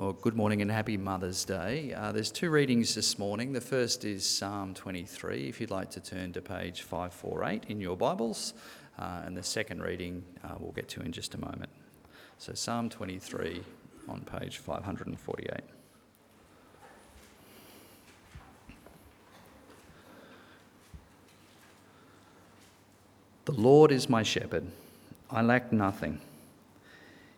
Well, good morning and happy Mother's Day. Uh, there's two readings this morning. The first is Psalm 23, if you'd like to turn to page 548 in your Bibles. Uh, and the second reading uh, we'll get to in just a moment. So, Psalm 23 on page 548. The Lord is my shepherd, I lack nothing.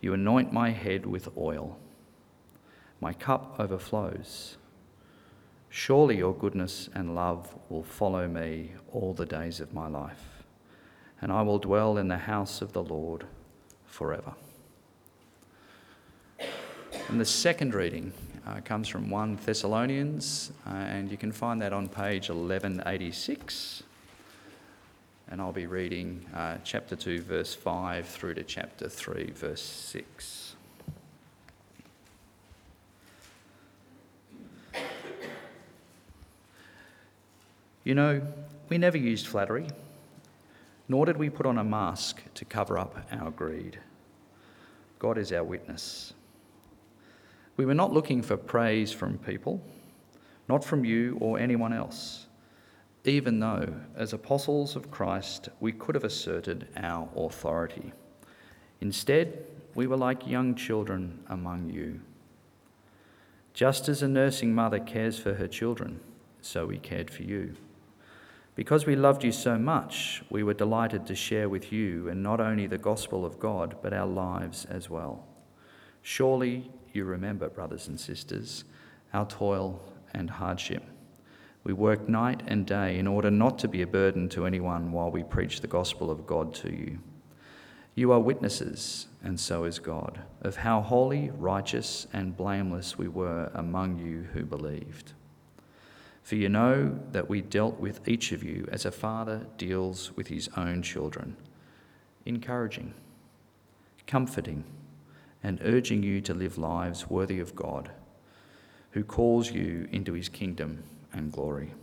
You anoint my head with oil. My cup overflows. Surely your goodness and love will follow me all the days of my life, and I will dwell in the house of the Lord forever. And the second reading uh, comes from 1 Thessalonians, uh, and you can find that on page 1186 and I'll be reading uh, chapter 2, verse 5 through to chapter 3, verse 6. You know, we never used flattery, nor did we put on a mask to cover up our greed. God is our witness. We were not looking for praise from people, not from you or anyone else even though, as apostles of Christ, we could have asserted our authority. Instead, we were like young children among you. Just as a nursing mother cares for her children, so we cared for you. Because we loved you so much, we were delighted to share with you, and not only the gospel of God, but our lives as well. Surely you remember, brothers and sisters, our toil and hardship we work night and day in order not to be a burden to anyone while we preach the gospel of God to you. You are witnesses, and so is God, of how holy, righteous, and blameless we were among you who believed. For you know that we dealt with each of you as a father deals with his own children, encouraging, comforting, and urging you to live lives worthy of God, who calls you into his kingdom and glory.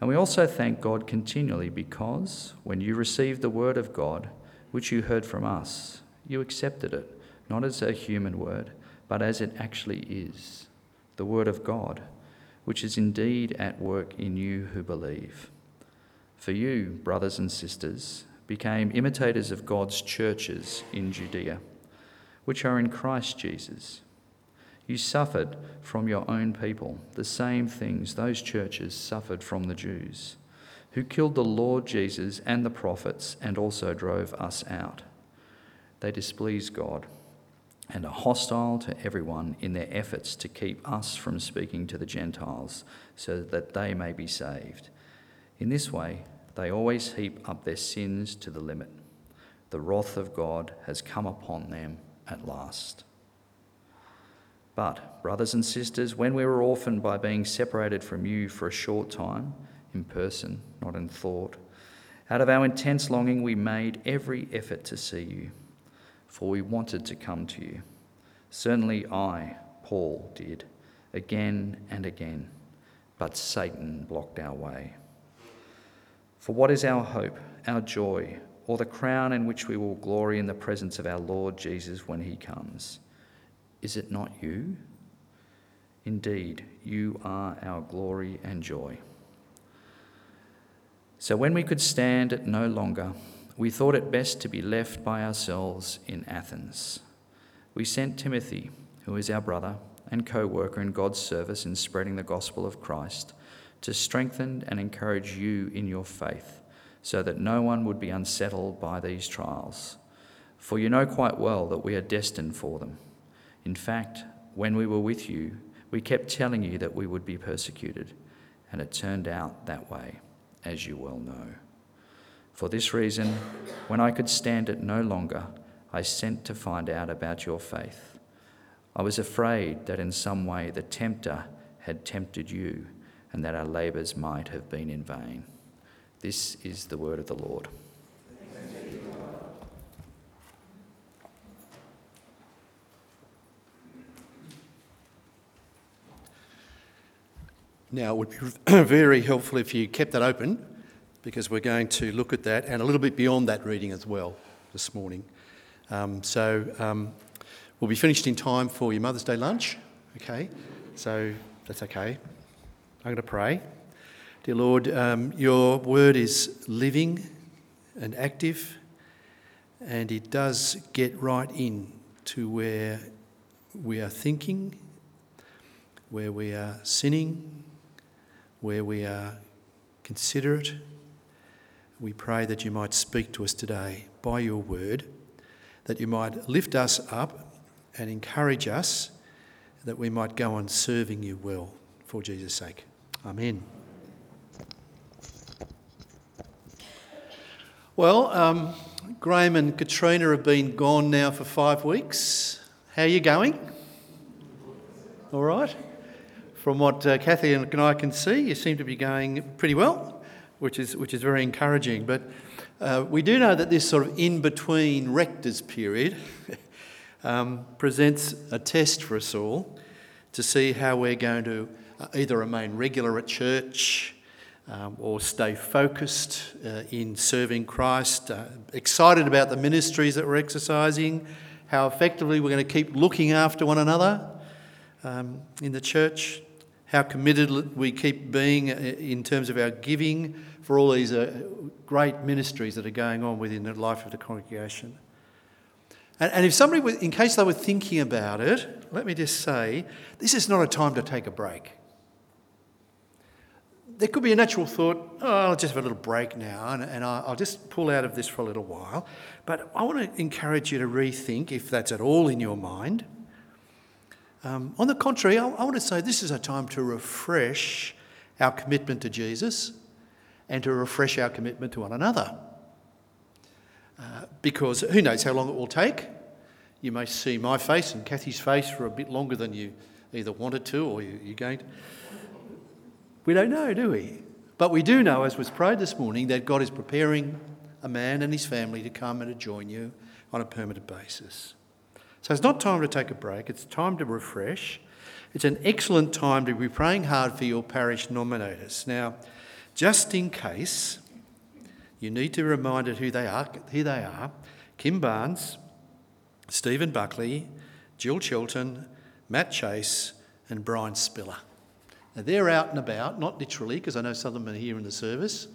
And we also thank God continually because when you received the word of God, which you heard from us, you accepted it, not as a human word, but as it actually is the word of God, which is indeed at work in you who believe. For you, brothers and sisters, became imitators of God's churches in Judea, which are in Christ Jesus. You suffered from your own people the same things those churches suffered from the Jews, who killed the Lord Jesus and the prophets and also drove us out. They displease God and are hostile to everyone in their efforts to keep us from speaking to the Gentiles so that they may be saved. In this way, they always heap up their sins to the limit. The wrath of God has come upon them at last. But, brothers and sisters, when we were orphaned by being separated from you for a short time, in person, not in thought, out of our intense longing, we made every effort to see you, for we wanted to come to you. Certainly I, Paul, did, again and again, but Satan blocked our way. For what is our hope, our joy, or the crown in which we will glory in the presence of our Lord Jesus when he comes? Is it not you? Indeed, you are our glory and joy. So when we could stand it no longer, we thought it best to be left by ourselves in Athens. We sent Timothy, who is our brother and co worker in God's service in spreading the gospel of Christ, to strengthen and encourage you in your faith, so that no one would be unsettled by these trials. For you know quite well that we are destined for them. In fact, when we were with you, we kept telling you that we would be persecuted, and it turned out that way, as you well know. For this reason, when I could stand it no longer, I sent to find out about your faith. I was afraid that in some way the tempter had tempted you and that our labours might have been in vain. This is the word of the Lord. Now, it would be very helpful if you kept that open because we're going to look at that and a little bit beyond that reading as well this morning. Um, so, um, we'll be finished in time for your Mother's Day lunch, okay? So, that's okay. I'm going to pray. Dear Lord, um, your word is living and active, and it does get right in to where we are thinking, where we are sinning, where we are considerate. We pray that you might speak to us today by your word, that you might lift us up and encourage us, that we might go on serving you well for Jesus' sake. Amen. Well, um, Graham and Katrina have been gone now for five weeks. How are you going? All right? From what uh, Kathy and I can see, you seem to be going pretty well, which is, which is very encouraging. But uh, we do know that this sort of in between rectors period um, presents a test for us all to see how we're going to uh, either remain regular at church um, or stay focused uh, in serving Christ, uh, excited about the ministries that we're exercising, how effectively we're going to keep looking after one another um, in the church how committed we keep being uh, in terms of our giving for all these uh, great ministries that are going on within the life of the congregation. And, and if somebody, was, in case they were thinking about it, let me just say this is not a time to take a break. There could be a natural thought, oh, I'll just have a little break now and, and I'll just pull out of this for a little while. But I want to encourage you to rethink, if that's at all in your mind, um, on the contrary, I, I want to say this is a time to refresh our commitment to Jesus and to refresh our commitment to one another. Uh, because who knows how long it will take? You may see my face and Kathy's face for a bit longer than you either wanted to or you, you're going to. We don't know, do we? But we do know, as was prayed this morning, that God is preparing a man and his family to come and to join you on a permanent basis. So it's not time to take a break, it's time to refresh. It's an excellent time to be praying hard for your parish nominators. Now, just in case you need to be reminded who they are, here they are Kim Barnes, Stephen Buckley, Jill Chilton, Matt Chase, and Brian Spiller. Now, they're out and about, not literally, because I know some of them are here in the service.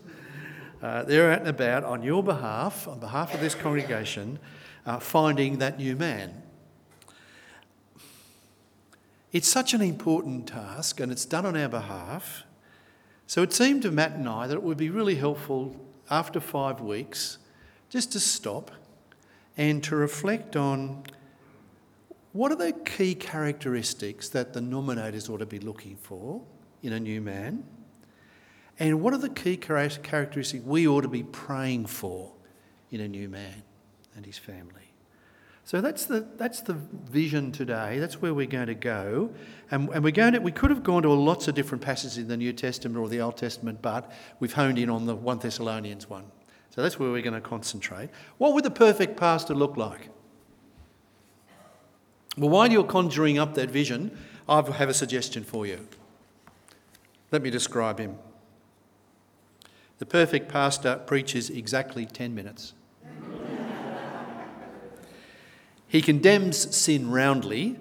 Uh, they're out and about on your behalf, on behalf of this congregation, uh, finding that new man. It's such an important task and it's done on our behalf. So it seemed to Matt and I that it would be really helpful after five weeks just to stop and to reflect on what are the key characteristics that the nominators ought to be looking for in a new man? And what are the key characteristics we ought to be praying for in a new man and his family? So that's the, that's the vision today. That's where we're going to go. And, and we're going to, we could have gone to lots of different passages in the New Testament or the Old Testament, but we've honed in on the 1 Thessalonians one. So that's where we're going to concentrate. What would the perfect pastor look like? Well, while you're conjuring up that vision, I have a suggestion for you. Let me describe him. The perfect pastor preaches exactly 10 minutes. He condemns sin roundly,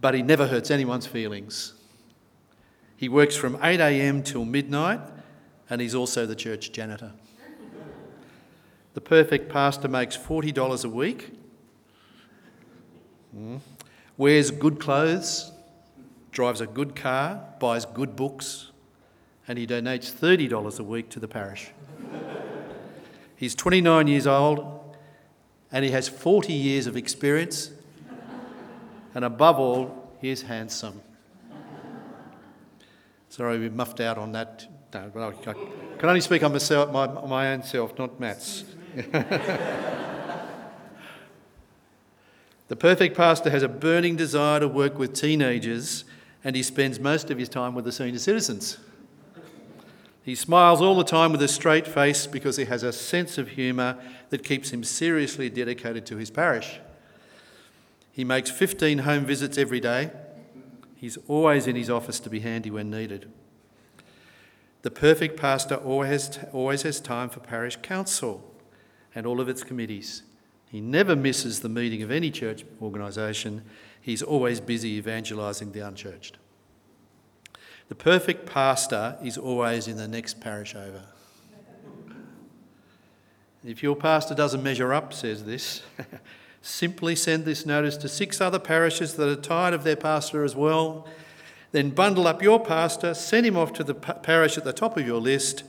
but he never hurts anyone's feelings. He works from 8 a.m. till midnight, and he's also the church janitor. The perfect pastor makes $40 a week, mm. wears good clothes, drives a good car, buys good books, and he donates $30 a week to the parish. He's 29 years old and he has 40 years of experience, and above all, he's handsome. Sorry, we muffed out on that. No, I can only speak on myself, my, my own self, not Matt's. The perfect pastor has a burning desire to work with teenagers, and he spends most of his time with the senior citizens. He smiles all the time with a straight face because he has a sense of humour that keeps him seriously dedicated to his parish. He makes 15 home visits every day. He's always in his office to be handy when needed. The perfect pastor always, always has time for parish council and all of its committees. He never misses the meeting of any church organisation. He's always busy evangelising the unchurched. The perfect pastor is always in the next parish over. If your pastor doesn't measure up, says this, simply send this notice to six other parishes that are tired of their pastor as well. Then bundle up your pastor, send him off to the parish at the top of your list,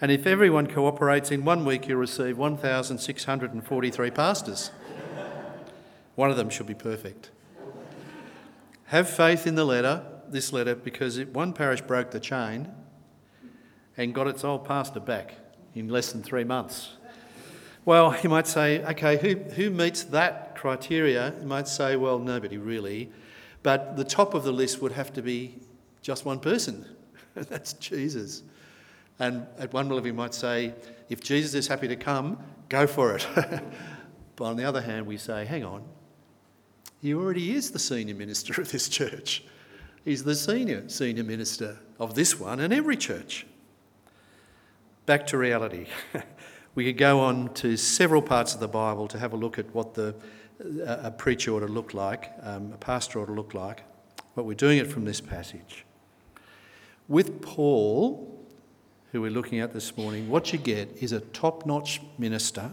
and if everyone cooperates, in one week you'll receive 1,643 pastors. One of them should be perfect. Have faith in the letter, this letter, because one parish broke the chain and got its old pastor back in less than three months. Well, you might say, okay, who, who meets that criteria? You might say, well, nobody really. But the top of the list would have to be just one person. That's Jesus. And at one level, you might say, if Jesus is happy to come, go for it. but on the other hand, we say, hang on, he already is the senior minister of this church. He's the senior senior minister of this one and every church. Back to reality. we could go on to several parts of the Bible to have a look at what the, a preacher ought to look like, um, a pastor ought to look like, but we're doing it from this passage. With Paul, who we're looking at this morning, what you get is a top notch minister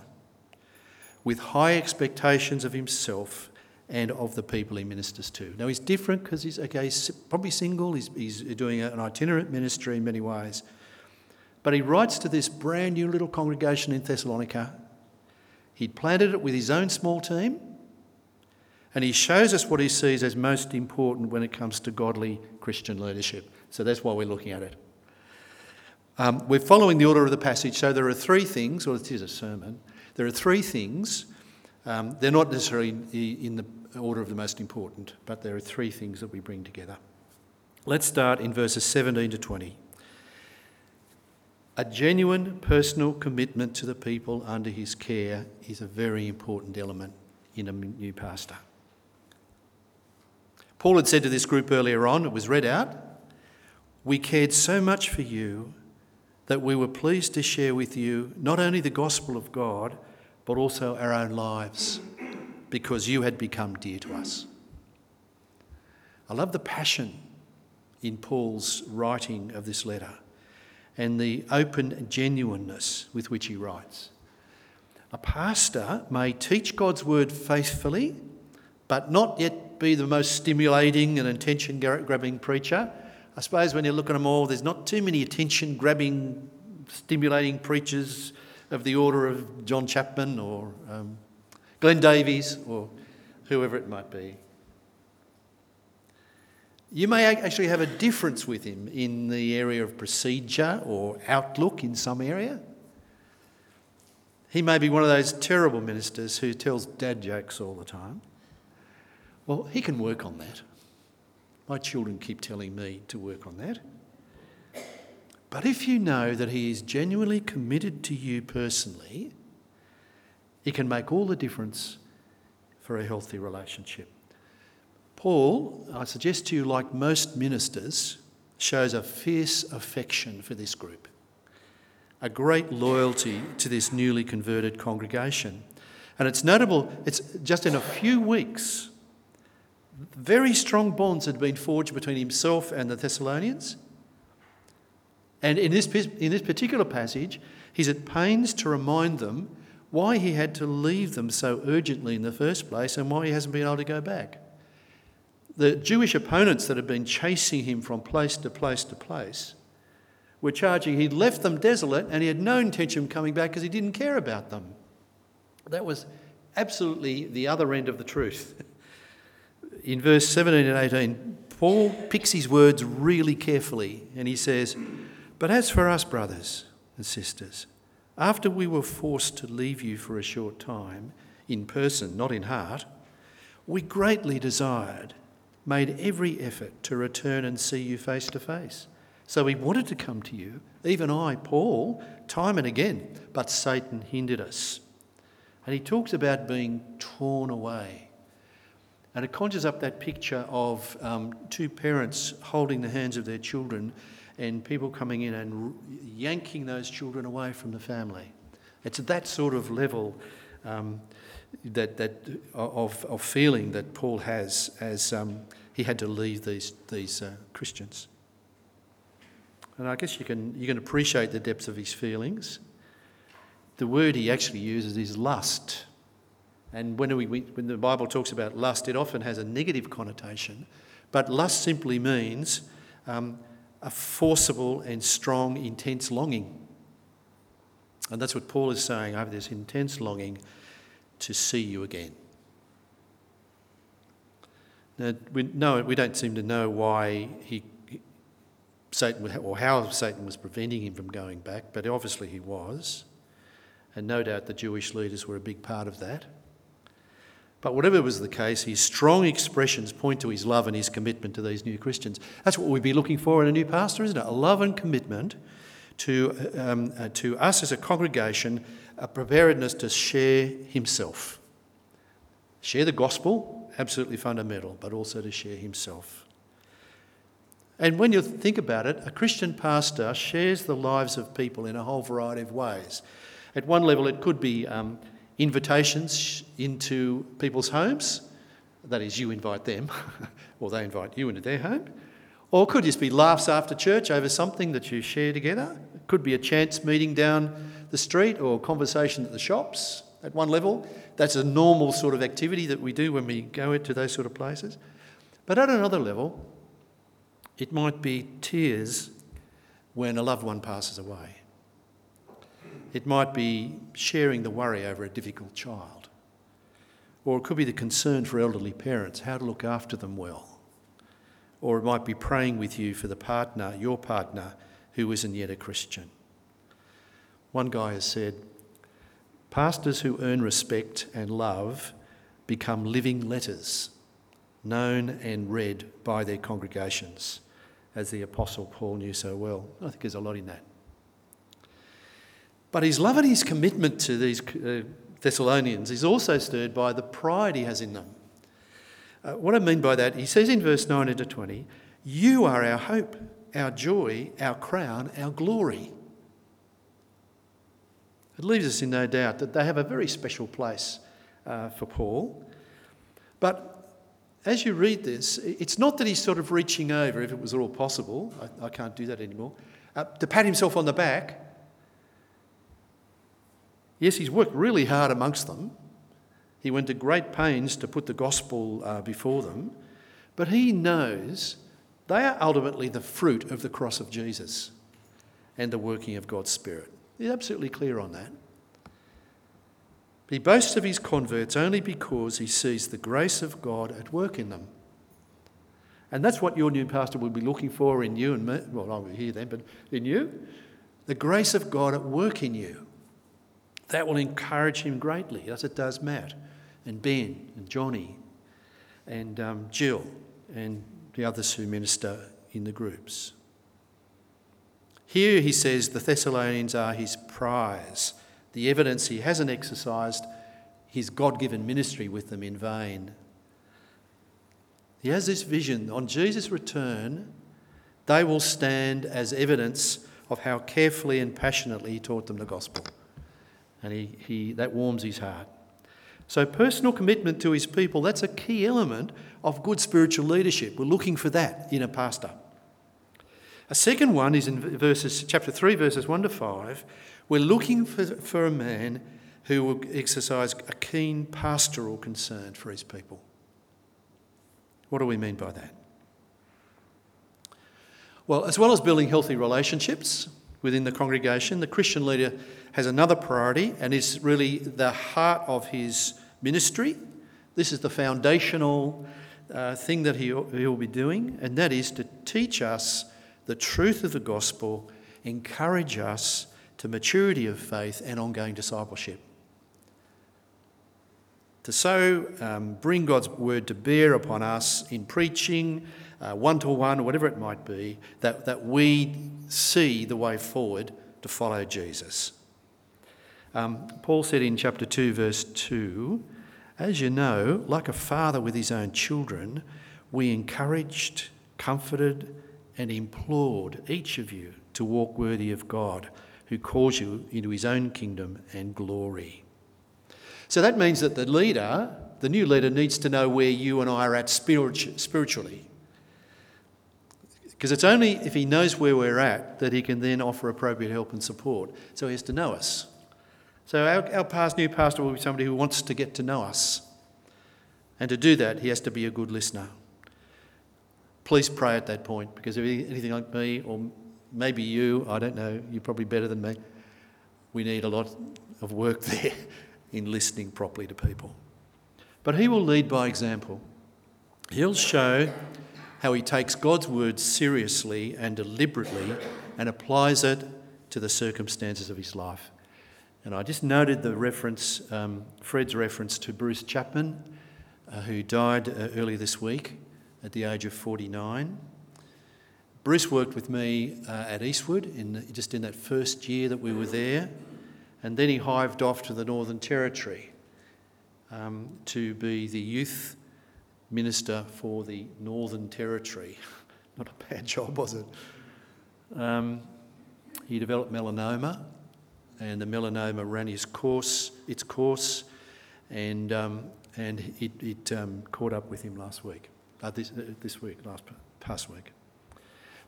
with high expectations of himself and of the people he ministers to. Now, he's different because he's, okay, he's probably single, he's, he's doing an itinerant ministry in many ways. But he writes to this brand new little congregation in Thessalonica. He'd planted it with his own small team, and he shows us what he sees as most important when it comes to godly Christian leadership. So that's why we're looking at it. Um, we're following the order of the passage, so there are three things, or it is a sermon. There are three things. Um, they're not necessarily in the order of the most important, but there are three things that we bring together. Let's start in verses 17 to 20. A genuine personal commitment to the people under his care is a very important element in a new pastor. Paul had said to this group earlier on, it was read out, We cared so much for you that we were pleased to share with you not only the gospel of God, but also our own lives, because you had become dear to us. I love the passion in Paul's writing of this letter and the open genuineness with which he writes. A pastor may teach God's word faithfully, but not yet be the most stimulating and attention grabbing preacher I suppose when you look at them all, there's not too many attention grabbing, stimulating preachers of the order of John Chapman or um, Glenn Davies or whoever it might be. You may actually have a difference with him in the area of procedure or outlook in some area. He may be one of those terrible ministers who tells dad jokes all the time. Well, he can work on that. My children keep telling me to work on that. But if you know that He is genuinely committed to you personally, it can make all the difference for a healthy relationship. Paul, I suggest to you, like most ministers, shows a fierce affection for this group, a great loyalty to this newly converted congregation. And it's notable, it's just in a few weeks very strong bonds had been forged between himself and the Thessalonians. And in this, in this particular passage, he's at pains to remind them why he had to leave them so urgently in the first place and why he hasn't been able to go back. The Jewish opponents that had been chasing him from place to place to place were charging he'd left them desolate and he had no intention of coming back because he didn't care about them. That was absolutely the other end of the truth. in verse 17 and 18, Paul picks his words really carefully and he says, But as for us, brothers and sisters, after we were forced to leave you for a short time, in person, not in heart, we greatly desired, made every effort to return and see you face to face. So we wanted to come to you, even I, Paul, time and again, but Satan hindered us. And he talks about being torn away. And it conjures up that picture of um, two parents holding the hands of their children and people coming in and yanking those children away from the family. It's at that sort of level um, that, that of, of feeling that Paul has as um, he had to leave these, these uh, Christians. And I guess you can, you can appreciate the depth of his feelings. The word he actually uses is lust. And when, we, when the Bible talks about lust, it often has a negative connotation. But lust simply means um, a forcible and strong, intense longing. And that's what Paul is saying. I have this intense longing to see you again. Now, we, no, we don't seem to know why he, Satan, or how Satan was preventing him from going back, but obviously he was. And no doubt the Jewish leaders were a big part of that. But whatever was the case, his strong expressions point to his love and his commitment to these new Christians. That's what we'd be looking for in a new pastor, isn't it? A love and commitment to, um, uh, to us as a congregation, a preparedness to share himself. Share the gospel, absolutely fundamental, but also to share himself. And when you think about it, a Christian pastor shares the lives of people in a whole variety of ways. At one level, it could be um, invitations into people's homes. That is, you invite them, or they invite you into their home. Or it could just be laughs after church over something that you share together. It could be a chance meeting down the street or conversation at the shops at one level. That's a normal sort of activity that we do when we go into those sort of places. But at another level, it might be tears when a loved one passes away. It might be sharing the worry over a difficult child. Or it could be the concern for elderly parents, how to look after them well. Or it might be praying with you for the partner, your partner, who isn't yet a Christian. One guy has said, Pastors who earn respect and love become living letters, known and read by their congregations, as the Apostle Paul knew so well. I think there's a lot in that. But his love and his commitment to these uh, Thessalonians is also stirred by the pride he has in them. Uh, what I mean by that, he says in verse 9 to 20, You are our hope, our joy, our crown, our glory. It leaves us in no doubt that they have a very special place uh, for Paul. But as you read this, it's not that he's sort of reaching over, if it was at all possible, I, I can't do that anymore, uh, to pat himself on the back Yes, he's worked really hard amongst them. He went to great pains to put the gospel uh, before them. But he knows they are ultimately the fruit of the cross of Jesus and the working of God's Spirit. He's absolutely clear on that. He boasts of his converts only because he sees the grace of God at work in them. And that's what your new pastor will be looking for in you and me. Well, I'll be here then, but in you. The grace of God at work in you. That will encourage him greatly, as it does Matt and Ben and Johnny and um, Jill and the others who minister in the groups. Here he says the Thessalonians are his prize, the evidence he hasn't exercised his God given ministry with them in vain. He has this vision on Jesus' return, they will stand as evidence of how carefully and passionately he taught them the gospel and he, he, that warms his heart. So, personal commitment to his people, that's a key element of good spiritual leadership. We're looking for that in a pastor. A second one is in verses, chapter 3, verses 1 to 5. We're looking for, for a man who will exercise a keen pastoral concern for his people. What do we mean by that? Well, as well as building healthy relationships within the congregation, the Christian leader has another priority and is really the heart of his ministry. This is the foundational uh, thing that he, he'll be doing, and that is to teach us the truth of the gospel, encourage us to maturity of faith and ongoing discipleship. to so um, bring God's word to bear upon us in preaching, one to one, or whatever it might be, that, that we see the way forward to follow Jesus. Um, Paul said in chapter 2, verse 2 As you know, like a father with his own children, we encouraged, comforted, and implored each of you to walk worthy of God, who calls you into his own kingdom and glory. So that means that the leader, the new leader, needs to know where you and I are at spiritually. Because it's only if he knows where we're at that he can then offer appropriate help and support. So he has to know us. So our, our past, new pastor will be somebody who wants to get to know us. And to do that, he has to be a good listener. Please pray at that point, because if anything like me, or maybe you, I don't know, you're probably better than me, we need a lot of work there in listening properly to people. But he will lead by example. He'll show how he takes God's word seriously and deliberately and applies it to the circumstances of his life. And I just noted the reference, um, Fred's reference to Bruce Chapman, uh, who died uh, earlier this week at the age of 49. Bruce worked with me uh, at Eastwood in the, just in that first year that we were there, and then he hived off to the Northern Territory um, to be the youth minister for the Northern Territory. Not a bad job, was it? Um, he developed melanoma, and the melanoma ran his course, its course, and um, and it, it um, caught up with him last week, uh, this, uh, this week, last past week.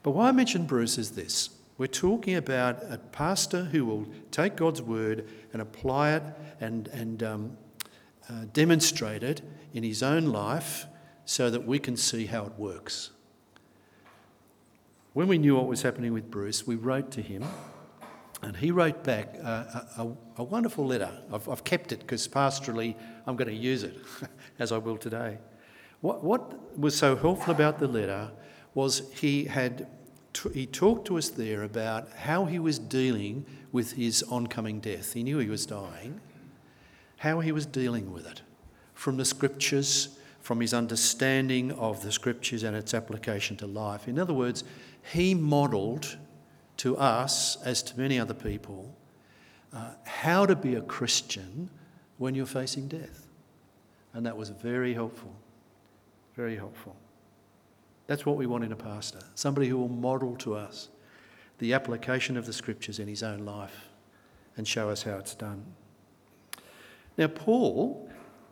But why I mention Bruce is this: we're talking about a pastor who will take God's word and apply it and and um, uh, demonstrate it in his own life, so that we can see how it works. When we knew what was happening with Bruce, we wrote to him and he wrote back a, a, a wonderful letter. I've, I've kept it because pastorally I'm going to use it, as I will today. What, what was so helpful about the letter was he had he talked to us there about how he was dealing with his oncoming death. He knew he was dying, how he was dealing with it from the scriptures, from his understanding of the scriptures and its application to life. In other words, he modelled to us, as to many other people, uh, how to be a Christian when you're facing death. And that was very helpful. Very helpful. That's what we want in a pastor somebody who will model to us the application of the scriptures in his own life and show us how it's done. Now, Paul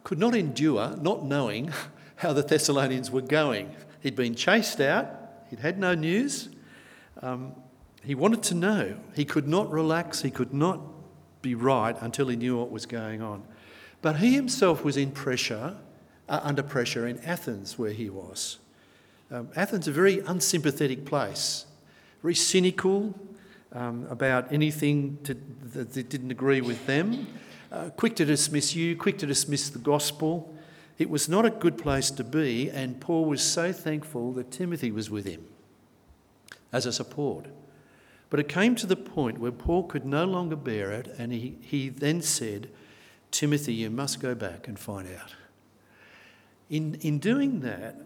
could not endure not knowing how the Thessalonians were going. He'd been chased out, he'd had no news. Um, he wanted to know. He could not relax, he could not be right until he knew what was going on. But he himself was in pressure, uh, under pressure in Athens, where he was. Um, Athens, a very unsympathetic place, very cynical um, about anything to, that, that, didn't agree with them, uh, quick to dismiss you, quick to dismiss the gospel. It was not a good place to be, and Paul was so thankful that Timothy was with him as a support. But it came to the point where Paul could no longer bear it, and he, he then said, Timothy, you must go back and find out. In, in doing that,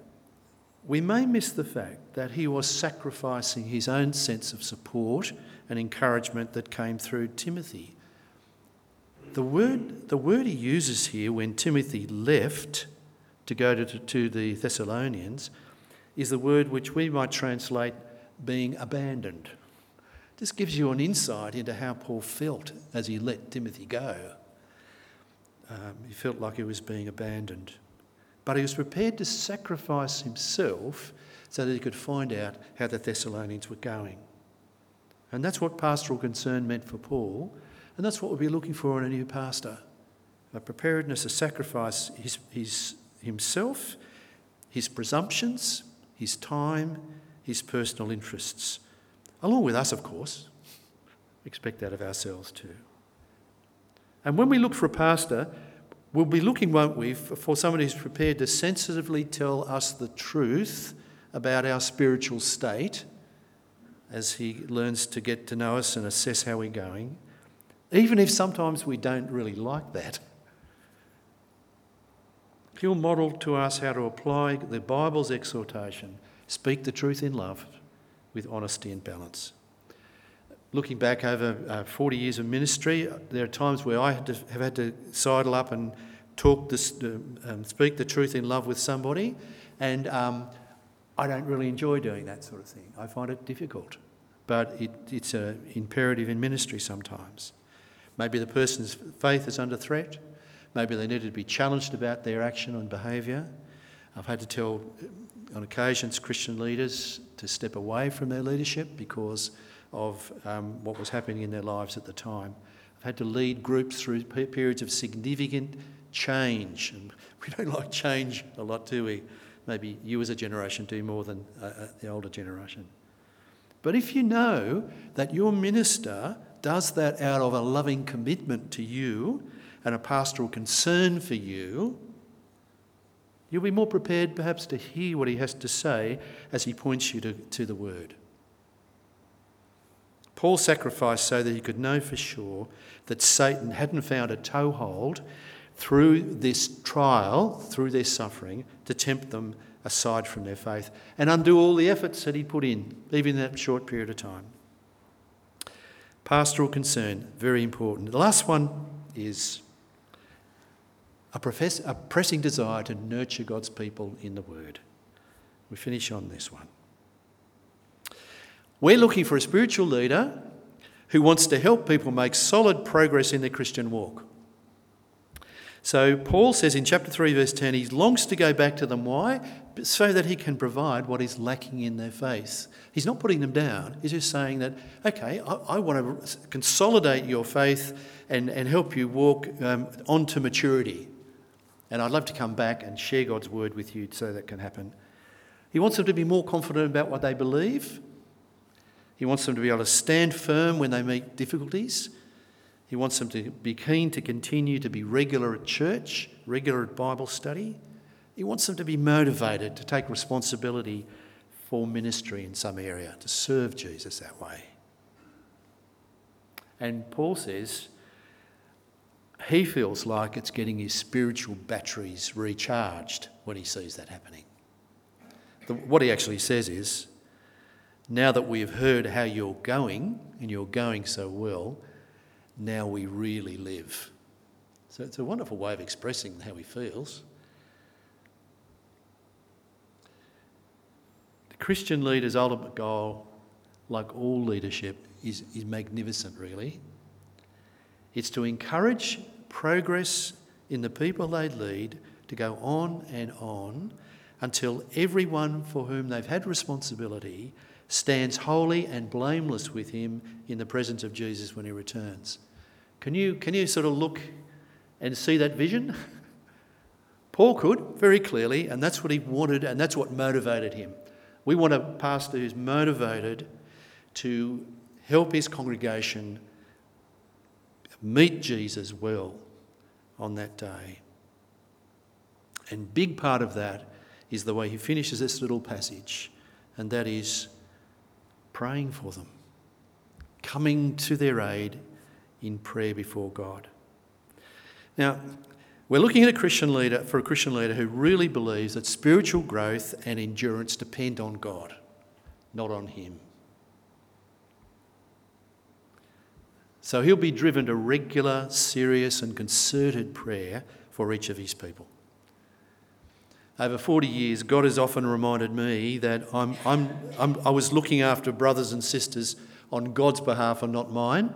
we may miss the fact that he was sacrificing his own sense of support and encouragement that came through Timothy. The word, the word he uses here when Timothy left to go to, to the Thessalonians is the word which we might translate being abandoned. This gives you an insight into how Paul felt as he let Timothy go. Um, he felt like he was being abandoned. But he was prepared to sacrifice himself so that he could find out how the Thessalonians were going. And that's what pastoral concern meant for Paul, and that's what we'll be looking for in a new pastor a preparedness to sacrifice his, his, himself, his presumptions, his time, his personal interests along with us, of course. expect that of ourselves too. And when we look for a pastor, we'll be looking, won't we, for somebody who's prepared to sensitively tell us the truth about our spiritual state as he learns to get to know us and assess how we're going, even if sometimes we don't really like that. He'll model to us how to apply the Bible's exhortation speak the truth in love with honesty and balance. Looking back over uh, 40 years of ministry, there are times where I to, have had to sidle up and talk this, uh, um, speak the truth in love with somebody, and um, I don't really enjoy doing that sort of thing. I find it difficult, but it, it's an imperative in ministry sometimes. Maybe the person's faith is under threat. Maybe they needed to be challenged about their action and behaviour. I've had to tell, on occasions, Christian leaders to step away from their leadership because of um, what was happening in their lives at the time. I've had to lead groups through periods of significant change, and we don't like change a lot, do we? Maybe you as a generation do more than uh, uh the older generation. But if you know that your minister does that out of a loving commitment to you and a pastoral concern for you, you'll be more prepared perhaps to hear what he has to say as he points you to, to the word. Paul sacrificed so that he could know for sure that Satan hadn't found a toehold through this trial, through their suffering, to tempt them aside from their faith and undo all the efforts that he put in, even in that short period of time. Pastoral concern, very important. The last one is a, profess, a pressing desire to nurture God's people in the Word. We finish on this one. We're looking for a spiritual leader who wants to help people make solid progress in their Christian walk. So, Paul says in chapter 3, verse 10, he longs to go back to them. Why? So that he can provide what is lacking in their faith. He's not putting them down. He's just saying that, okay, I, I want to consolidate your faith and, and help you walk um, on to maturity. And I'd love to come back and share God's word with you so that can happen. He wants them to be more confident about what they believe. He wants them to be able to stand firm when they meet difficulties. He wants them to be keen to continue to be regular at church, regular at Bible study. He wants them to be motivated to take responsibility for ministry in some area, to serve Jesus that way. And Paul says he feels like it's getting his spiritual batteries recharged when he sees that happening. The, what he actually says is, now that we have heard how you're going, and you're going so well, now we really live. So it's a wonderful way of expressing how he feels. The Christian leader's ultimate goal, like all leadership, is, is magnificent, really. It's to encourage progress in the people they lead to go on and on until everyone for whom they've had responsibility stands holy and blameless with him in the presence of Jesus when he returns. Can you, can you sort of look and see that vision? Paul could very clearly, and that's what he wanted, and that's what motivated him. We want a pastor who's motivated to help his congregation meet Jesus well on that day. And big part of that is the way he finishes this little passage, and that is praying for them, coming to their aid in prayer before God. Now, we're looking at a Christian leader for a Christian leader who really believes that spiritual growth and endurance depend on God, not on him. So he'll be driven to regular, serious, and concerted prayer for each of his people. Over 40 years, God has often reminded me that I'm, I'm, I'm, i was looking after brothers and sisters on God's behalf and not mine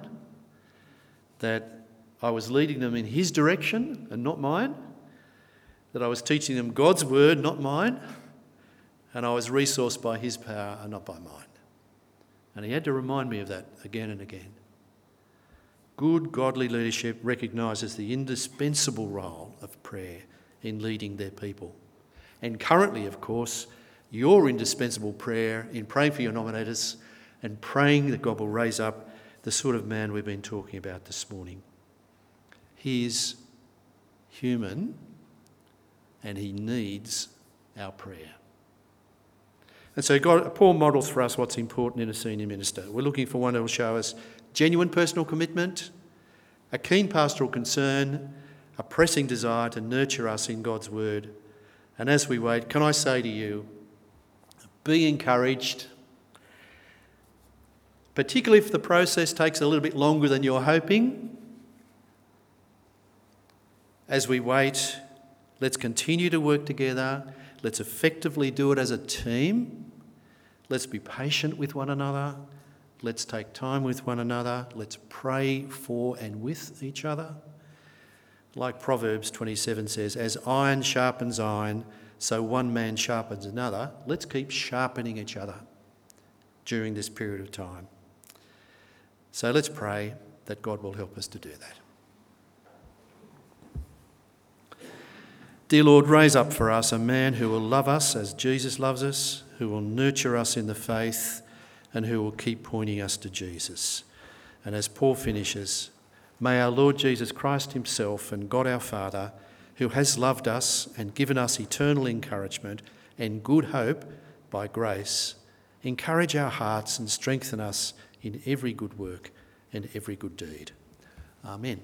that I was leading them in His direction and not mine, that I was teaching them God's word, not mine, and I was resourced by His power and not by mine. And He had to remind me of that again and again. Good godly leadership recognises the indispensable role of prayer in leading their people. And currently, of course, your indispensable prayer in praying for your nominators and praying that God will raise up the sort of man we've been talking about this morning. He's human and he needs our prayer. And so God, Paul models for us what's important in a senior minister. We're looking for one who will show us genuine personal commitment, a keen pastoral concern, a pressing desire to nurture us in God's word. And as we wait, can I say to you, be encouraged, particularly if the process takes a little bit longer than you're hoping. As we wait, let's continue to work together. Let's effectively do it as a team. Let's be patient with one another. Let's take time with one another. Let's pray for and with each other. Like Proverbs 27 says, as iron sharpens iron, so one man sharpens another. Let's keep sharpening each other during this period of time. So let's pray that God will help us to do that. Dear Lord, raise up for us a man who will love us as Jesus loves us, who will nurture us in the faith, and who will keep pointing us to Jesus. And as Paul finishes, may our Lord Jesus Christ Himself and God our Father, who has loved us and given us eternal encouragement and good hope by grace, encourage our hearts and strengthen us in every good work and every good deed. Amen.